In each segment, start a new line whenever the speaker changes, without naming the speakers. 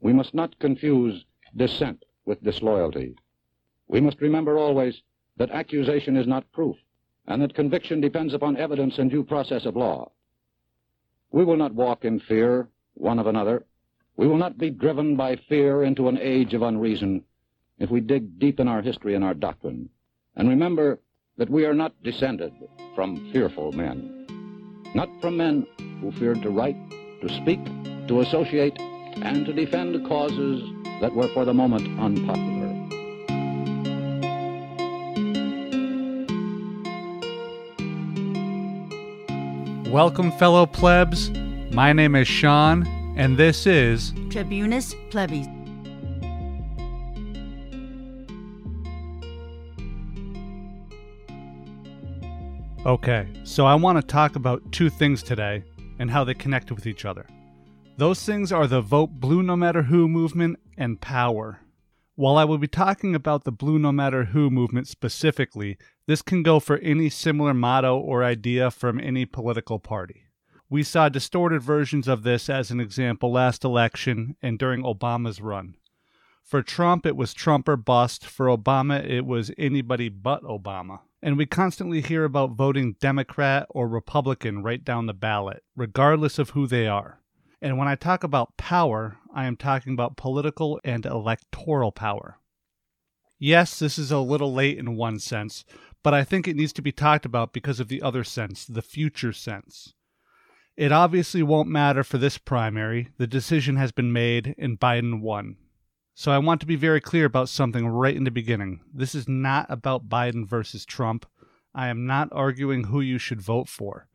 We must not confuse dissent with disloyalty. We must remember always that accusation is not proof, and that conviction depends upon evidence and due process of law. We will not walk in fear one of another. We will not be driven by fear into an age of unreason if we dig deep in our history and our doctrine, and remember that we are not descended from fearful men, not from men who feared to write, to speak, to associate, and to defend causes that were for the moment unpopular.
Welcome, fellow plebs. My name is Sean, and this is
Tribunus Plebis.
Okay, so I want to talk about two things today and how they connect with each other. Those things are the Vote Blue No Matter Who movement and power. While I will be talking about the Blue No Matter Who movement specifically, this can go for any similar motto or idea from any political party. We saw distorted versions of this as an example last election and during Obama's run. For Trump, it was Trump or bust. For Obama, it was anybody but Obama. And we constantly hear about voting Democrat or Republican right down the ballot, regardless of who they are. And when I talk about power, I am talking about political and electoral power. Yes, this is a little late in one sense, but I think it needs to be talked about because of the other sense, the future sense. It obviously won't matter for this primary. The decision has been made and Biden won. So I want to be very clear about something right in the beginning. This is not about Biden versus Trump. I am not arguing who you should vote for.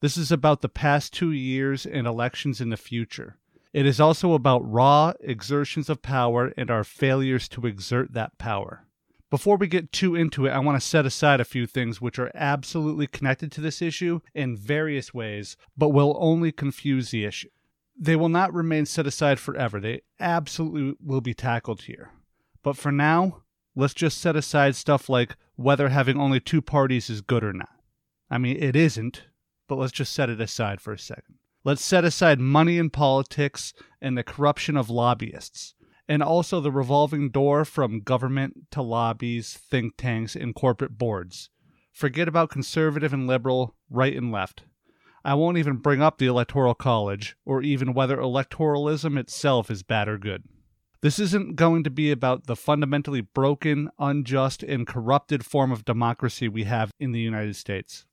This is about the past two years and elections in the future. It is also about raw exertions of power and our failures to exert that power. Before we get too into it, I want to set aside a few things which are absolutely connected to this issue in various ways, but will only confuse the issue they will not remain set aside forever. They absolutely will be tackled here. But for now, let's just set aside stuff like whether having only two parties is good or not. I mean, it isn't, but let's just set it aside for a second. Let's set aside money in politics and the corruption of lobbyists, and also the revolving door from government to lobbies, think tanks, and corporate boards. Forget about conservative and liberal, right and left. I won't even bring up the Electoral College, or even whether electoralism itself is bad or good. This isn't going to be about the fundamentally broken, unjust, and corrupted form of democracy we have in the United States.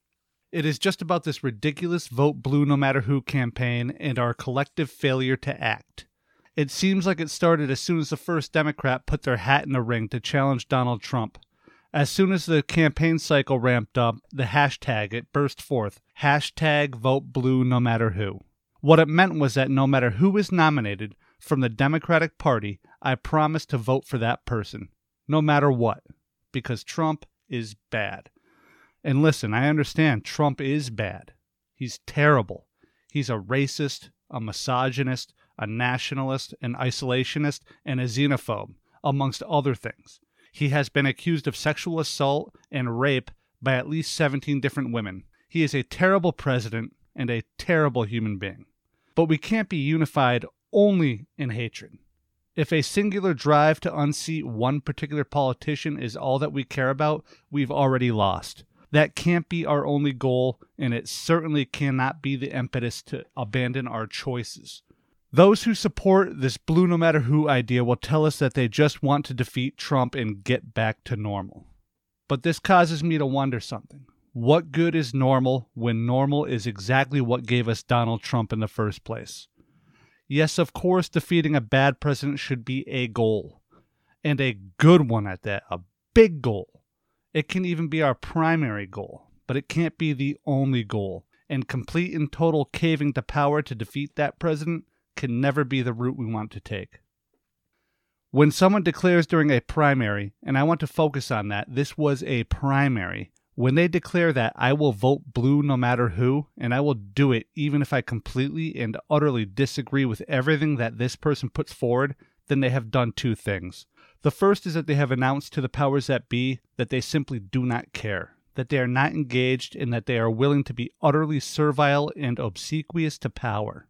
It is just about this ridiculous vote blue no matter who campaign and our collective failure to act. It seems like it started as soon as the first Democrat put their hat in the ring to challenge Donald Trump. As soon as the campaign cycle ramped up, the hashtag it burst forth hashtag vote blue no matter who. What it meant was that no matter who is nominated from the Democratic Party, I promise to vote for that person, no matter what, because Trump is bad. And listen, I understand Trump is bad. He's terrible. He's a racist, a misogynist, a nationalist, an isolationist, and a xenophobe, amongst other things. He has been accused of sexual assault and rape by at least 17 different women. He is a terrible president and a terrible human being. But we can't be unified only in hatred. If a singular drive to unseat one particular politician is all that we care about, we've already lost. That can't be our only goal, and it certainly cannot be the impetus to abandon our choices. Those who support this blue no matter who idea will tell us that they just want to defeat Trump and get back to normal. But this causes me to wonder something. What good is normal when normal is exactly what gave us Donald Trump in the first place? Yes, of course, defeating a bad president should be a goal, and a good one at that, a big goal. It can even be our primary goal, but it can't be the only goal. And complete and total caving to power to defeat that president can never be the route we want to take. When someone declares during a primary, and I want to focus on that, this was a primary. When they declare that I will vote blue no matter who, and I will do it even if I completely and utterly disagree with everything that this person puts forward, then they have done two things. The first is that they have announced to the powers that be that they simply do not care, that they are not engaged, and that they are willing to be utterly servile and obsequious to power.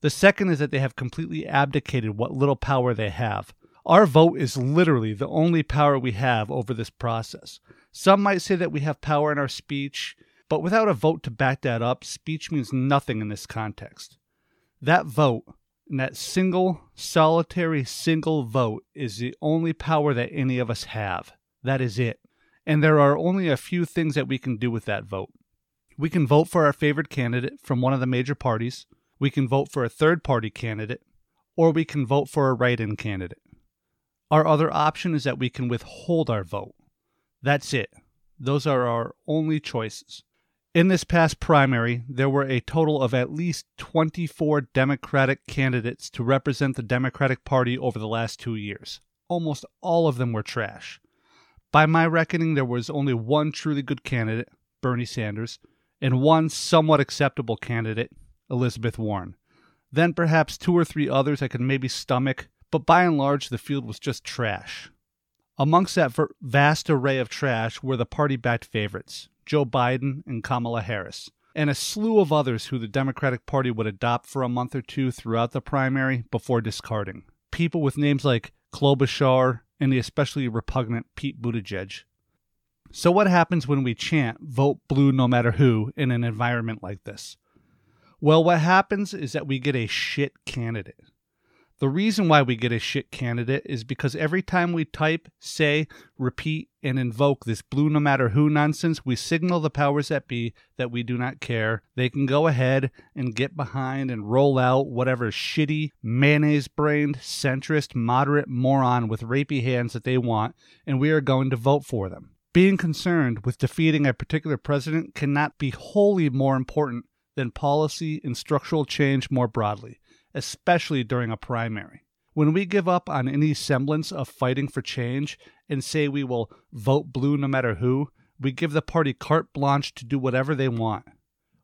The second is that they have completely abdicated what little power they have. Our vote is literally the only power we have over this process. Some might say that we have power in our speech, but without a vote to back that up, speech means nothing in this context. That vote, and that single, solitary, single vote, is the only power that any of us have. That is it. And there are only a few things that we can do with that vote. We can vote for our favorite candidate from one of the major parties, we can vote for a third party candidate, or we can vote for a write in candidate. Our other option is that we can withhold our vote. That's it. Those are our only choices. In this past primary, there were a total of at least 24 Democratic candidates to represent the Democratic Party over the last two years. Almost all of them were trash. By my reckoning, there was only one truly good candidate, Bernie Sanders, and one somewhat acceptable candidate, Elizabeth Warren. Then perhaps two or three others I could maybe stomach, but by and large the field was just trash. Amongst that vast array of trash were the party backed favorites Joe Biden and Kamala Harris, and a slew of others who the Democratic Party would adopt for a month or two throughout the primary before discarding. People with names like Klobuchar and the especially repugnant Pete Buttigieg. So, what happens when we chant vote blue no matter who in an environment like this? Well, what happens is that we get a shit candidate. The reason why we get a shit candidate is because every time we type, say, repeat, and invoke this blue no matter who nonsense, we signal the powers that be that we do not care. They can go ahead and get behind and roll out whatever shitty, mayonnaise brained, centrist, moderate moron with rapey hands that they want, and we are going to vote for them. Being concerned with defeating a particular president cannot be wholly more important than policy and structural change more broadly, especially during a primary. When we give up on any semblance of fighting for change and say we will vote blue no matter who, we give the party carte blanche to do whatever they want.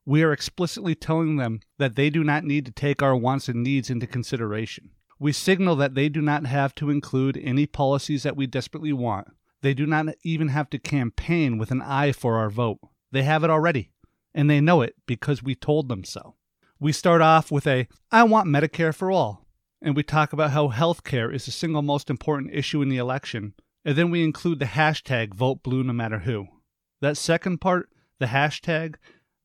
We are explicitly telling them that they do not need to take our wants and needs into consideration. We signal that they do not have to include any policies that we desperately want. They do not even have to campaign with an eye for our vote. They have it already and they know it because we told them so. We start off with a I want Medicare for all, and we talk about how health care is the single most important issue in the election, and then we include the hashtag vote blue no matter who. That second part, the hashtag,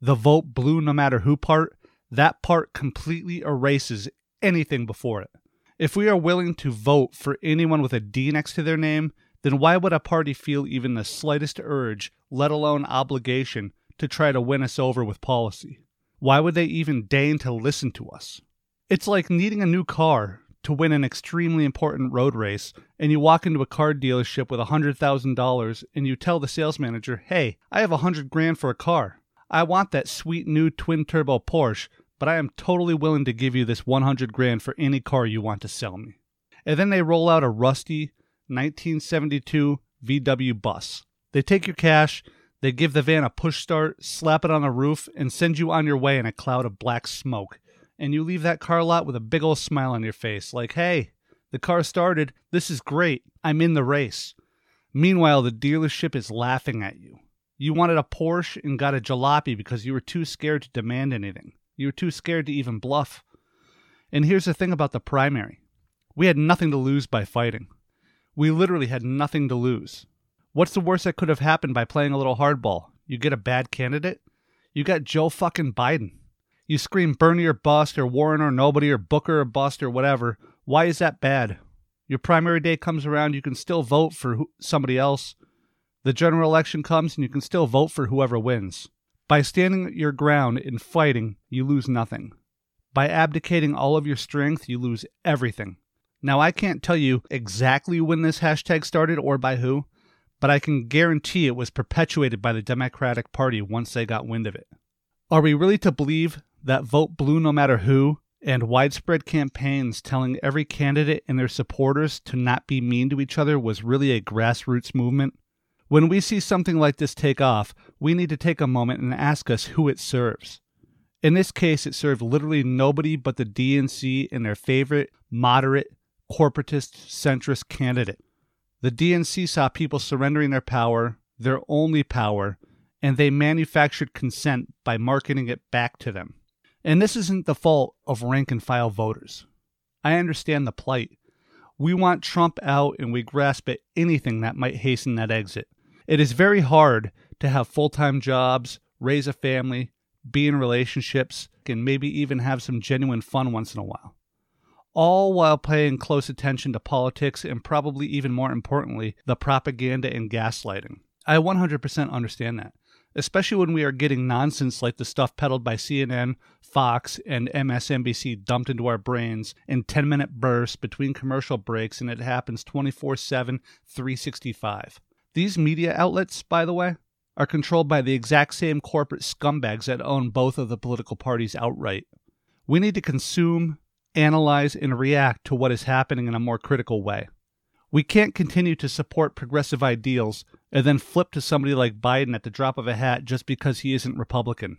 the vote blue no matter who part, that part completely erases anything before it. If we are willing to vote for anyone with a D next to their name, then why would a party feel even the slightest urge, let alone obligation, to try to win us over with policy? Why would they even deign to listen to us? It's like needing a new car to win an extremely important road race, and you walk into a car dealership with a $100,000 and you tell the sales manager, hey, I have a 100 grand for a car. I want that sweet new twin turbo Porsche, but I am totally willing to give you this 100 grand for any car you want to sell me. And then they roll out a rusty 1972 VW bus. They take your cash, they give the van a push start, slap it on the roof, and send you on your way in a cloud of black smoke. And you leave that car lot with a big old smile on your face, like, hey, the car started. This is great. I'm in the race. Meanwhile, the dealership is laughing at you. You wanted a Porsche and got a jalopy because you were too scared to demand anything. You were too scared to even bluff. And here's the thing about the primary we had nothing to lose by fighting. We literally had nothing to lose. What's the worst that could have happened by playing a little hardball? You get a bad candidate? You got Joe fucking Biden. You scream Bernie or bust or Warren or nobody or Booker or bust or whatever. Why is that bad? Your primary day comes around, you can still vote for somebody else. The general election comes and you can still vote for whoever wins. By standing your ground and fighting, you lose nothing. By abdicating all of your strength, you lose everything. Now, I can't tell you exactly when this hashtag started or by who, but I can guarantee it was perpetuated by the Democratic Party once they got wind of it. Are we really to believe that vote blue no matter who and widespread campaigns telling every candidate and their supporters to not be mean to each other was really a grassroots movement? When we see something like this take off, we need to take a moment and ask us who it serves. In this case, it served literally nobody but the DNC and their favorite moderate, corporatist, centrist candidate. The DNC saw people surrendering their power, their only power, and they manufactured consent by marketing it back to them. And this isn't the fault of rank and file voters. I understand the plight. We want Trump out and we grasp at anything that might hasten that exit. It is very hard to have full time jobs, raise a family, be in relationships, and maybe even have some genuine fun once in a while. All while paying close attention to politics and probably even more importantly, the propaganda and gaslighting. I 100% understand that, especially when we are getting nonsense like the stuff peddled by CNN, Fox, and MSNBC dumped into our brains in 10 minute bursts between commercial breaks, and it happens 24 7, 365. These media outlets, by the way, are controlled by the exact same corporate scumbags that own both of the political parties outright. We need to consume, analyze, and react to what is happening in a more critical way. We can't continue to support progressive ideals and then flip to somebody like Biden at the drop of a hat just because he isn't Republican.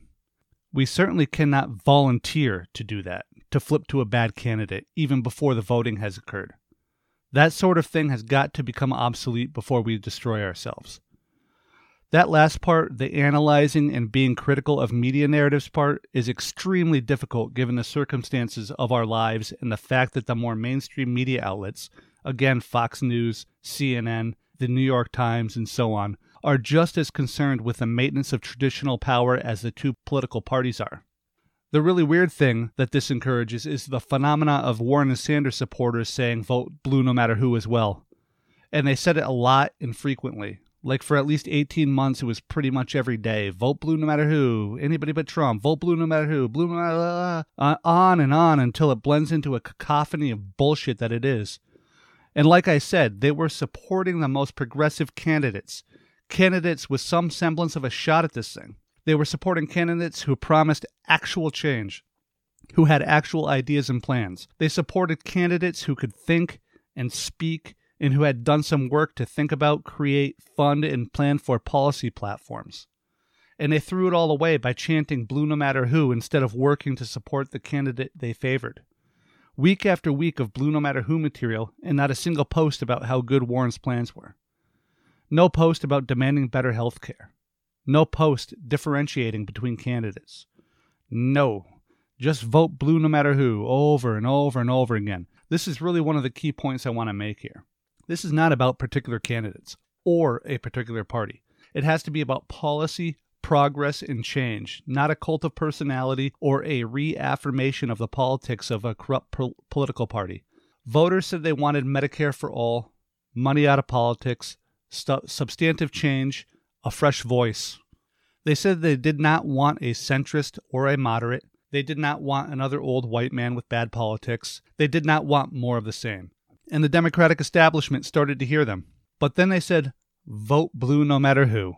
We certainly cannot volunteer to do that, to flip to a bad candidate, even before the voting has occurred. That sort of thing has got to become obsolete before we destroy ourselves. That last part, the analyzing and being critical of media narratives part, is extremely difficult given the circumstances of our lives and the fact that the more mainstream media outlets, again, Fox News, CNN, the New York Times, and so on, are just as concerned with the maintenance of traditional power as the two political parties are. The really weird thing that this encourages is the phenomena of Warren and Sanders supporters saying vote blue no matter who as well. And they said it a lot and frequently. Like for at least 18 months, it was pretty much every day. Vote blue no matter who. Anybody but Trump. Vote blue no matter who. Blue no matter. Uh, uh, on and on until it blends into a cacophony of bullshit that it is. And like I said, they were supporting the most progressive candidates. Candidates with some semblance of a shot at this thing. They were supporting candidates who promised actual change, who had actual ideas and plans. They supported candidates who could think and speak and who had done some work to think about, create, fund, and plan for policy platforms. And they threw it all away by chanting blue no matter who instead of working to support the candidate they favored. Week after week of blue no matter who material, and not a single post about how good Warren's plans were. No post about demanding better health care. No post differentiating between candidates. No. Just vote blue no matter who, over and over and over again. This is really one of the key points I want to make here. This is not about particular candidates or a particular party. It has to be about policy, progress, and change, not a cult of personality or a reaffirmation of the politics of a corrupt po- political party. Voters said they wanted Medicare for all, money out of politics, substantive change, a fresh voice. They said they did not want a centrist or a moderate. They did not want another old white man with bad politics. They did not want more of the same and the Democratic establishment started to hear them. But then they said, vote blue no matter who.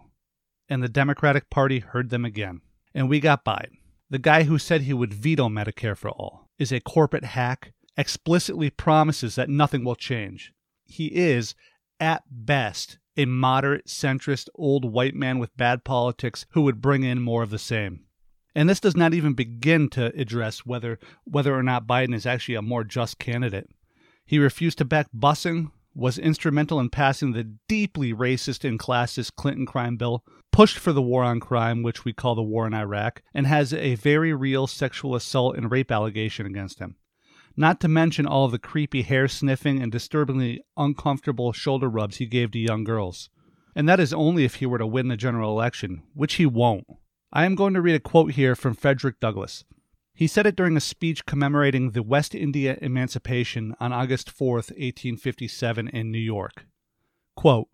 And the Democratic Party heard them again. And we got Biden. The guy who said he would veto Medicare for all is a corporate hack, explicitly promises that nothing will change. He is, at best, a moderate, centrist, old white man with bad politics who would bring in more of the same. And this does not even begin to address whether whether or not Biden is actually a more just candidate. He refused to back busing, was instrumental in passing the deeply racist and classist Clinton crime bill, pushed for the war on crime, which we call the war in Iraq, and has a very real sexual assault and rape allegation against him. Not to mention all the creepy hair sniffing and disturbingly uncomfortable shoulder rubs he gave to young girls. And that is only if he were to win the general election, which he won't. I am going to read a quote here from Frederick Douglass. He said it during a speech commemorating the West India Emancipation on August 4, 1857, in New York. Quote,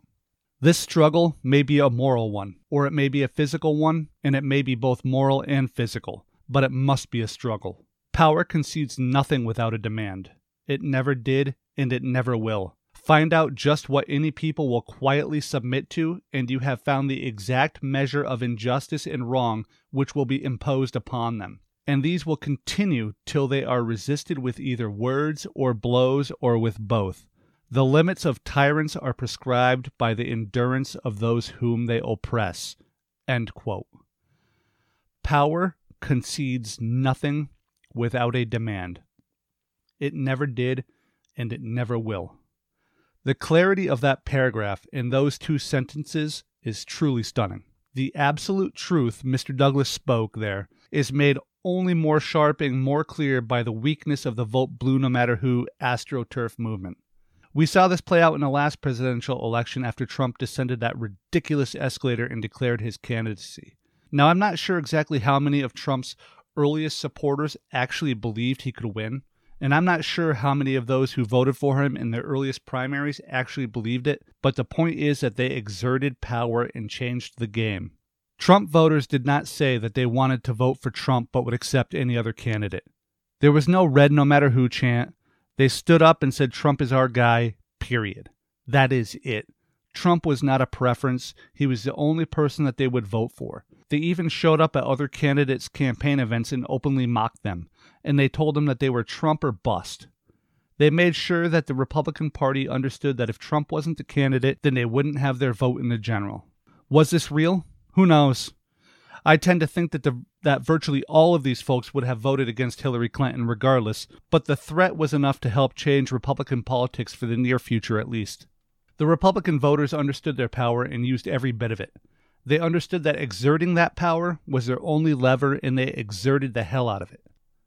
this struggle may be a moral one, or it may be a physical one, and it may be both moral and physical, but it must be a struggle. Power concedes nothing without a demand. It never did, and it never will. Find out just what any people will quietly submit to, and you have found the exact measure of injustice and wrong which will be imposed upon them and these will continue till they are resisted with either words or blows or with both. The limits of tyrants are prescribed by the endurance of those whom they oppress. Power concedes nothing without a demand. It never did, and it never will. The clarity of that paragraph in those two sentences is truly stunning. The absolute truth Mr. Douglass spoke there is made only more sharp and more clear by the weakness of the vote blue no matter who astroturf movement. We saw this play out in the last presidential election after Trump descended that ridiculous escalator and declared his candidacy. Now, I'm not sure exactly how many of Trump's earliest supporters actually believed he could win, and I'm not sure how many of those who voted for him in the earliest primaries actually believed it, but the point is that they exerted power and changed the game. Trump voters did not say that they wanted to vote for Trump but would accept any other candidate. There was no red no matter who chant. They stood up and said Trump is our guy, period. That is it. Trump was not a preference. He was the only person that they would vote for. They even showed up at other candidates' campaign events and openly mocked them, and they told them that they were Trump or bust. They made sure that the Republican Party understood that if Trump wasn't the candidate, then they wouldn't have their vote in the general. Was this real? Who knows? I tend to think that the, that virtually all of these folks would have voted against Hillary Clinton regardless, but the threat was enough to help change Republican politics for the near future at least. The Republican voters understood their power and used every bit of it. They understood that exerting that power was their only lever and they exerted the hell out of it.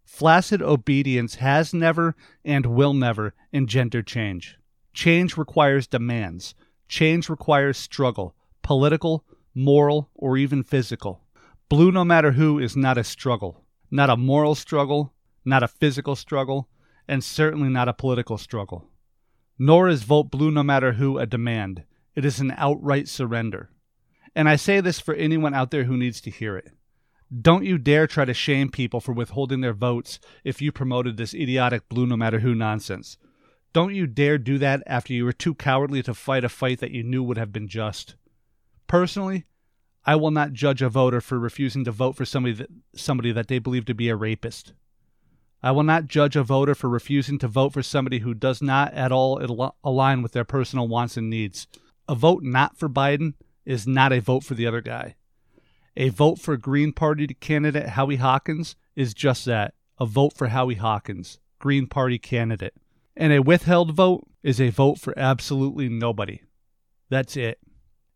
Flaccid obedience has never and will never engender change. Change requires demands. Change requires struggle, political, moral, or even physical. Blue no matter who is not a struggle, not a moral struggle, not a physical struggle, and certainly not a political struggle. Nor is vote blue no matter who a demand. It is an outright surrender. And I say this for anyone out there who needs to hear it. Don't you dare try to shame people for withholding their votes if you promoted this idiotic blue no matter who nonsense. Don't you dare do that after you were too cowardly to fight a fight that you knew would have been just. Personally, I will not judge a voter for refusing to vote for somebody that, somebody that they believe to be a rapist. I will not judge a voter for refusing to vote for somebody who does not at all align with their personal wants and needs. A vote not for Biden is not a vote for the other guy. A vote for Green Party candidate Howie Hawkins is just that a vote for Howie Hawkins, Green Party candidate. And a withheld vote is a vote for absolutely nobody. That's it.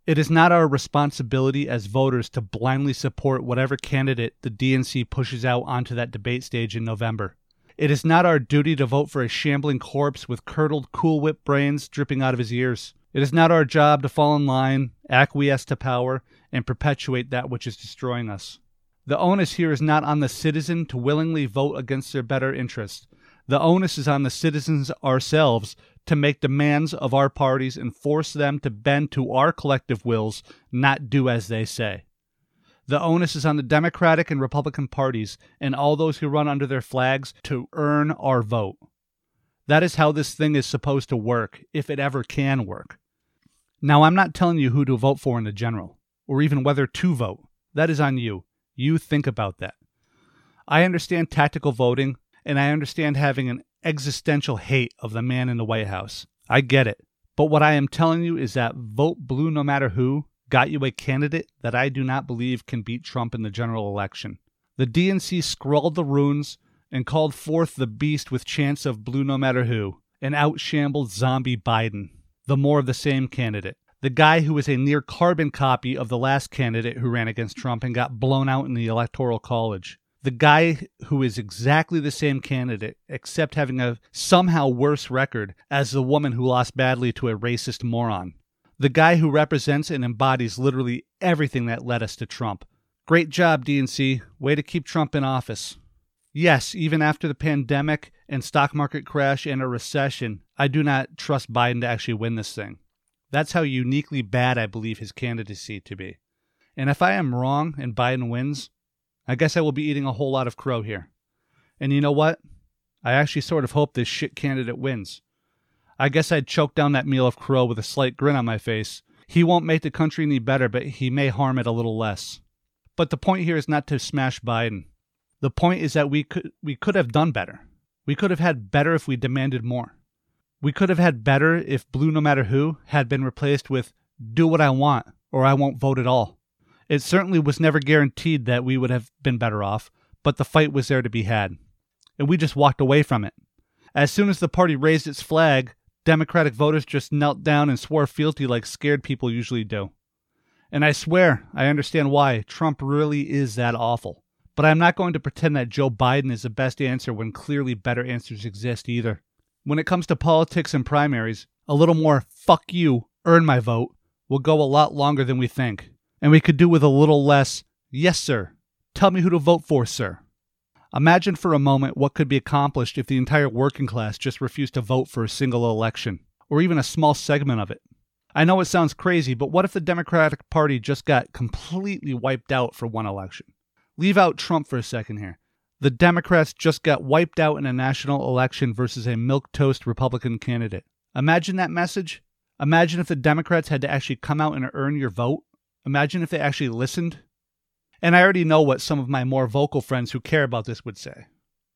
It is not our responsibility as voters to blindly support whatever candidate the DNC pushes out onto that debate stage in November. It is not our duty to vote for a shambling corpse with curdled Cool Whip brains dripping out of his ears. It is not our job to fall in line, acquiesce to power, and perpetuate that which is destroying us. The onus here is not on the citizen to willingly vote against their better interest. The onus is on the citizens ourselves to make demands of our parties and force them to bend to our collective wills, not do as they say. The onus is on the Democratic and Republican parties and all those who run under their flags to earn our vote. That is how this thing is supposed to work, if it ever can work. Now, I'm not telling you who to vote for in the general, or even whether to vote. That is on you. You think about that. I understand tactical voting, and I understand having an existential hate of the man in the White House. I get it. But what I am telling you is that vote blue no matter who got you a candidate that I do not believe can beat Trump in the general election. The DNC scrawled the runes and called forth the beast with chance of blue no matter who, an outshambled zombie Biden, the more of the same candidate. The guy who was a near carbon copy of the last candidate who ran against Trump and got blown out in the Electoral College the guy who is exactly the same candidate, except having a somehow worse record as the woman who lost badly to a racist moron. The guy who represents and embodies literally everything that led us to Trump. Great job, DNC. Way to keep Trump in office. Yes, even after the pandemic and stock market crash and a recession, I do not trust Biden to actually win this thing. That's how uniquely bad I believe his candidacy to be. And if I am wrong and Biden wins, I guess I will be eating a whole lot of crow here. And you know what? I actually sort of hope this shit candidate wins. I guess I'd choke down that meal of crow with a slight grin on my face. He won't make the country any better, but he may harm it a little less. But the point here is not to smash Biden. The point is that we could we could have done better. We could have had better if we demanded more. We could have had better if blue no matter who had been replaced with do what I want or I won't vote at all. It certainly was never guaranteed that we would have been better off, but the fight was there to be had. And we just walked away from it. As soon as the party raised its flag, Democratic voters just knelt down and swore fealty like scared people usually do. And I swear, I understand why. Trump really is that awful. But I'm not going to pretend that Joe Biden is the best answer when clearly better answers exist either. When it comes to politics and primaries, a little more fuck you, earn my vote will go a lot longer than we think. And we could do with a little less, yes, sir. Tell me who to vote for, sir. Imagine for a moment what could be accomplished if the entire working class just refused to vote for a single election, or even a small segment of it. I know it sounds crazy, but what if the Democratic Party just got completely wiped out for one election? Leave out Trump for a second here. The Democrats just got wiped out in a national election versus a milquetoast Republican candidate. Imagine that message. Imagine if the Democrats had to actually come out and earn your vote. Imagine if they actually listened. And I already know what some of my more vocal friends who care about this would say.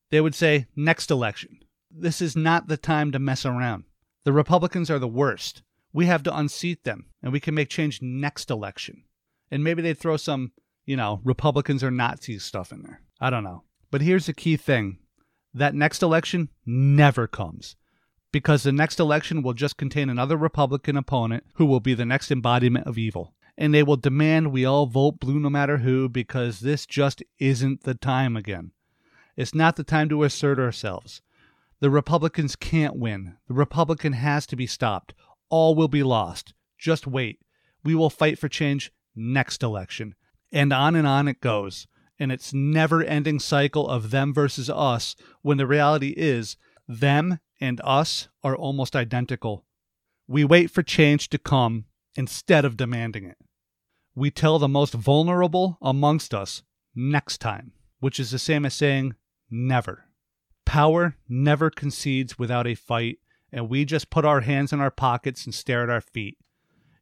They would say, next election. This is not the time to mess around. The Republicans are the worst. We have to unseat them, and we can make change next election. And maybe they'd throw some, you know, Republicans or Nazis stuff in there. I don't know. But here's the key thing that next election never comes because the next election will just contain another Republican opponent who will be the next embodiment of evil and they will demand we all vote blue no matter who because this just isn't the time again. It's not the time to assert ourselves. The Republicans can't win. The Republican has to be stopped. All will be lost. Just wait. We will fight for change next election. And on and on it goes. And it's never ending cycle of them versus us when the reality is them and us are almost identical. We wait for change to come instead of demanding it we tell the most vulnerable amongst us next time, which is the same as saying never. Power never concedes without a fight, and we just put our hands in our pockets and stare at our feet.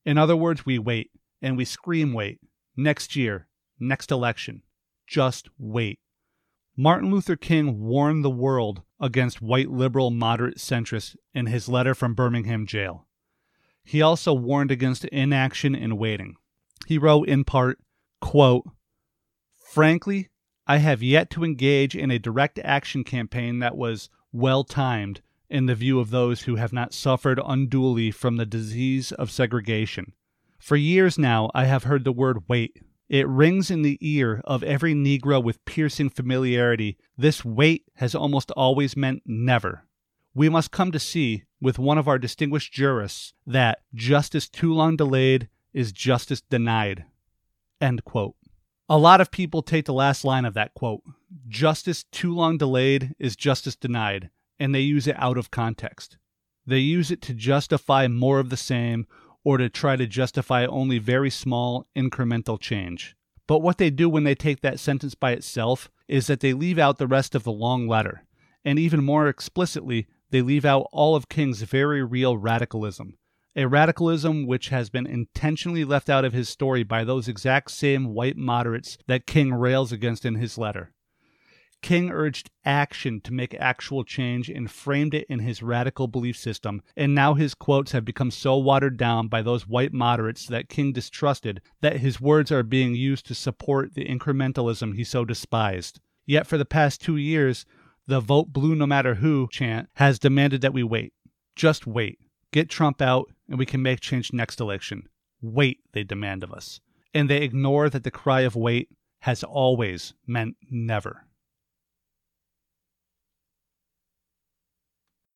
In other words, we wait, and we scream wait. Next year, next election. Just wait. Martin Luther King warned the world against white liberal moderate centrists in his letter from Birmingham jail. He also warned against inaction and waiting. He wrote in part, quote, Frankly, I have yet to engage in a direct action campaign that was well timed in the view of those who have not suffered unduly from the disease of segregation. For years now, I have heard the word wait. It rings in the ear of every Negro with piercing familiarity. This wait has almost always meant never. We must come to see, with one of our distinguished jurists, that justice too long delayed is justice denied. End quote. A lot of people take the last line of that quote, justice too long delayed is justice denied, and they use it out of context. They use it to justify more of the same or to try to justify only very small incremental change. But what they do when they take that sentence by itself is that they leave out the rest of the long letter. And even more explicitly, they leave out all of King's very real radicalism, a radicalism which has been intentionally left out of his story by those exact same white moderates that King rails against in his letter. King urged action to make actual change and framed it in his radical belief system, and now his quotes have become so watered down by those white moderates that King distrusted that his words are being used to support the incrementalism he so despised. Yet for the past two years, the vote blue no matter who chant has demanded that we wait. Just wait. Get Trump out and we can make change next election. Wait, they demand of us. And they ignore that the cry of wait has always meant never.